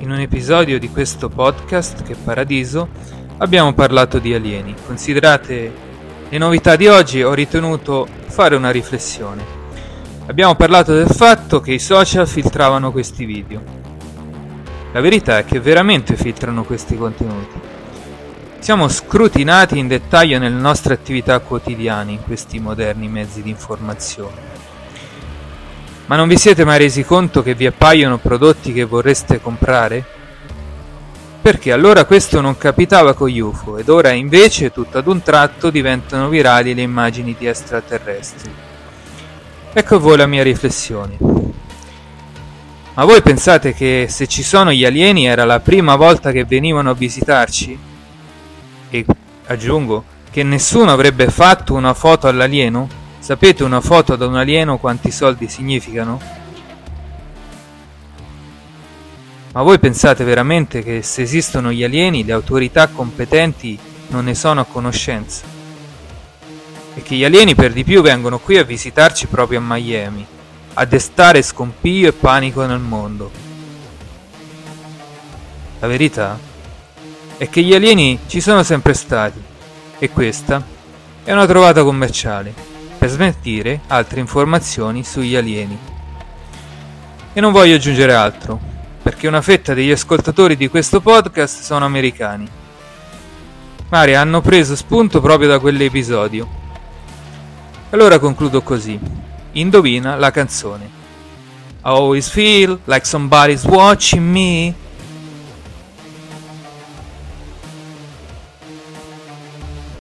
In un episodio di questo podcast, che è Paradiso, abbiamo parlato di alieni. Considerate le novità di oggi, ho ritenuto fare una riflessione. Abbiamo parlato del fatto che i social filtravano questi video. La verità è che veramente filtrano questi contenuti. Siamo scrutinati in dettaglio nelle nostre attività quotidiane in questi moderni mezzi di informazione. Ma non vi siete mai resi conto che vi appaiono prodotti che vorreste comprare? Perché allora questo non capitava con gli UFO ed ora invece tutto ad un tratto diventano virali le immagini di extraterrestri. Ecco a voi la mia riflessione. Ma voi pensate che se ci sono gli alieni era la prima volta che venivano a visitarci? E aggiungo che nessuno avrebbe fatto una foto all'alieno? Sapete una foto da un alieno quanti soldi significano? Ma voi pensate veramente che se esistono gli alieni le autorità competenti non ne sono a conoscenza? E che gli alieni per di più vengono qui a visitarci proprio a Miami, a destare scompiglio e panico nel mondo? La verità è che gli alieni ci sono sempre stati e questa è una trovata commerciale per smentire altre informazioni sugli alieni. E non voglio aggiungere altro, perché una fetta degli ascoltatori di questo podcast sono americani. Mari hanno preso spunto proprio da quell'episodio. Allora concludo così. Indovina la canzone. I always feel like somebody's watching me